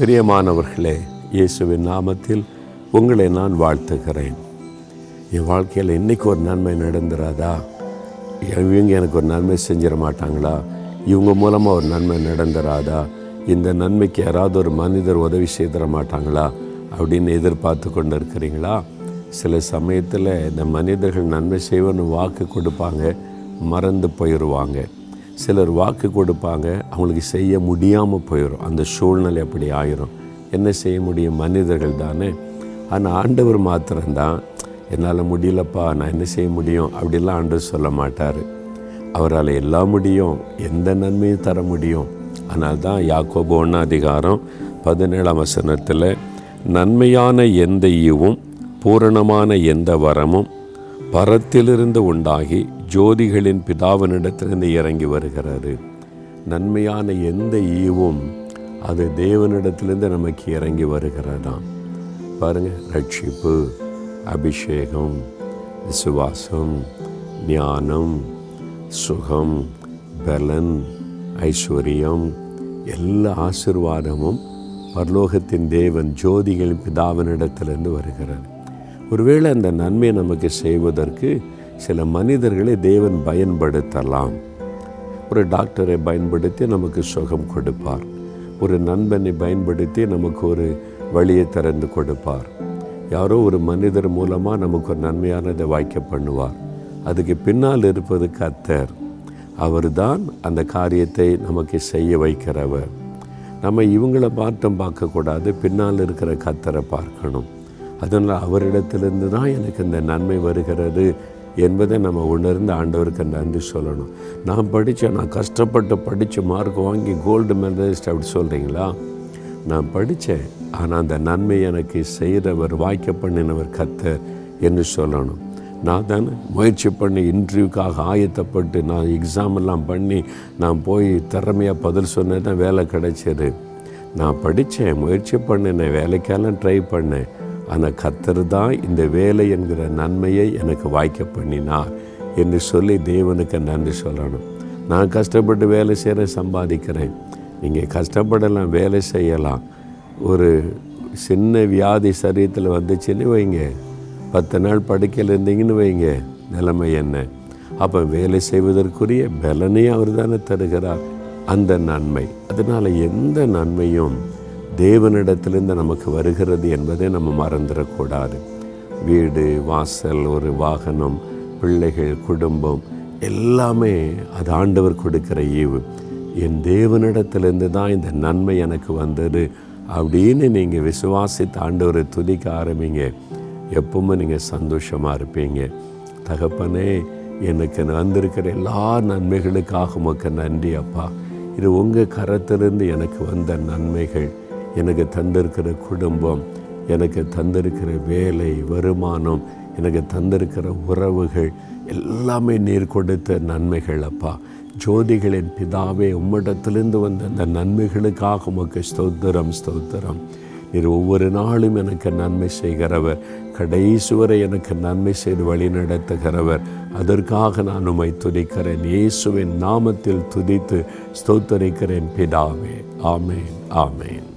பிரியமானவர்களே இயேசுவின் நாமத்தில் உங்களை நான் வாழ்த்துகிறேன். என் வாழ்க்கையில் இன்றைக்கி ஒரு நன்மை நடந்துராதா? இவங்க எனக்கு ஒரு நன்மை செஞ்சிட மாட்டாங்களா? இவங்க மூலமாக ஒரு நன்மை நடந்துராதா? இந்த நன்மைக்கு யாராவது ஒரு மனிதர் உதவி செய்திட மாட்டாங்களா? அப்படின்னு எதிர்பார்த்து கொண்டு இருக்கிறீங்களா சில சமயத்தில் இந்த மனிதர்கள் நன்மை செய்வன்னு வாக்கு கொடுப்பாங்க மறந்து போயிடுவாங்க சிலர் வாக்கு கொடுப்பாங்க அவங்களுக்கு செய்ய முடியாமல் போயிடும் அந்த சூழ்நிலை அப்படி ஆயிரும். என்ன செய்ய முடியும்? மனிதர்கள் தானே. ஆனால் ஆண்டவர் மாத்திரம்தான். என்னால் முடியலப்பா நான் என்ன செய்ய முடியும்? அப்படிலாம் ஆண்டவர் சொல்ல மாட்டார். அவரால் எல்லாம் முடியும். எந்த நன்மையும் தர முடியும். ஆனால் தான் யாக்கோபு ஒன்றாதிகாரம் பதினேழாம் வசனத்தில் நன்மையான எந்த ஈவும் பூரணமான எந்த வரமும் பரத்திலிருந்து உண்டாகி ஜோதிகளின் பிதாவினிடத்திலிருந்து இறங்கி வருகிறாரு நன்மையான எந்த ஈவும் அது தேவனிடத்திலிருந்து நமக்கு இறங்கி வருகிறதாம் பாருங்க ரட்சிப்பு அபிஷேகம் விசுவாசம் ஞானம் சுகம் பலன் ஐஸ்வர்யம் எல்லா ஆசிர்வாதமும் பரலோகத்தின் தேவன் ஜோதிகளின் பிதாவினிடத்திலிருந்து வருகிறது. ஒருவேளை அந்த நன்மையை நமக்கு செய்வதற்கு சில மனிதர்களை தேவன் பயன்படுத்தலாம். ஒரு டாக்டரை பயன்படுத்தி நமக்கு சுகம் கொடுப்பார். ஒரு நண்பனை பயன்படுத்தி நமக்கு ஒரு வழியை திறந்து கொடுப்பார். யாரோ ஒரு மனிதர் மூலமாக நமக்கு ஒரு நன்மையானதை வாய்க்க பண்ணுவார். அதுக்கு பின்னால் இருப்பது கத்தர் அவர் தான் அந்த காரியத்தை நமக்கு செய்ய வைக்கிறவர். நம்ம இவங்களை மாற்றம் பார்க்கக்கூடாது. பின்னால் இருக்கிற கத்தரை பார்க்கணும். அதனால் அவரிடத்திலிருந்து தான் எனக்கு இந்த நன்மை வருகிறது என்பதை நம்ம உணர்ந்து ஆண்டவருக்கு நன்றி சொல்லணும். நான் படித்தேன் நான் கஷ்டப்பட்டு படித்து மார்க் வாங்கி கோல்டு மெடலிஸ்ட் அப்படி சொல்கிறீங்களா நான் படித்தேன் ஆனால் அந்த நன்மை எனக்கு செய்கிறவர் வாய்க்க பண்ணினவர் கத்தர் என்று சொல்லணும். நான் தானே முயற்சி பண்ணி இன்டர்வியூக்காக ஆயத்தப்பட்டு நான் எக்ஸாமெல்லாம் பண்ணி நான் போய் திறமையாக பதில் சொன்னேன் வேலை கிடைச்சது. நான் படித்தேன் முயற்சி பண்ணினேன் வேலைக்கெல்லாம் ட்ரை பண்ணேன். ஆனால் கத்தர் தான் இந்த வேலை என்கிற நன்மையை எனக்கு வாய்க்க பண்ணினார் என்று சொல்லி தேவனுக்கு நன்றி சொல்லணும். நான் கஷ்டப்பட்டு வேலை செய்கிற சம்பாதிக்கிறேன். நீங்கள் கஷ்டப்படலாம் வேலை செய்யலாம். ஒரு சின்ன வியாதி சரீரத்தில் வந்துச்சுன்னு வைங்க. பத்து நாள் படுக்கையில் இருந்தீங்கன்னு வைங்க. நிலைமை என்ன? அப்போ வேலை செய்வதற்குரிய பலனையும் அவர் தானே தருகிறார். அந்த நன்மை. அதனால் எந்த நன்மையும் தேவனிடத்திலிருந்து நமக்கு வருகிறது என்பதை நம்ம மறந்துடக்கூடாது. வீடு வாசல் ஒரு வாகனம் பிள்ளைகள் குடும்பம் எல்லாமே அது ஆண்டவர் கொடுக்கிற ஈவு. என் தேவனிடத்திலிருந்து தான் இந்த நன்மை எனக்கு வந்தது அப்படின்னு நீங்கள் விசுவாசித்து ஆண்டவரை துதிக்க ஆரம்பிங்க. எப்பவுமே நீங்கள் சந்தோஷமாக இருப்பீங்க. தகப்பனே எனக்கு வந்திருக்கிற எல்லா நன்மைகளுக்காக உமக்கு நன்றி அப்பா. இது உங்கள் கரத்திலிருந்து எனக்கு வந்த நன்மைகள். எனக்கு தந்திருக்கிற குடும்பம் எனக்கு தந்திருக்கிற வேலை வருமானம் எனக்கு தந்திருக்கிற உறவுகள் எல்லாமே நீர் கொடுத்த நன்மைகள் அப்பா. ஜோதிகளின் பிதாவே உம்மிடத்திலிருந்து வந்த அந்த நன்மைகளுக்காக உமக்கு ஸ்தோத்திரம் ஸ்தோத்திரம். நீர் ஒவ்வொரு நாளும் எனக்கு நன்மை செய்கிறவர். கடைசி வரை எனக்கு நன்மை செய்து வழி நடத்துகிறவர். அதற்காக நான் உம்மை துதிக்கிறேன். இயேசுவின் நாமத்தில் துதித்து ஸ்தோத்தரிக்கிறேன் பிதாவே. ஆமேன் ஆமேன்.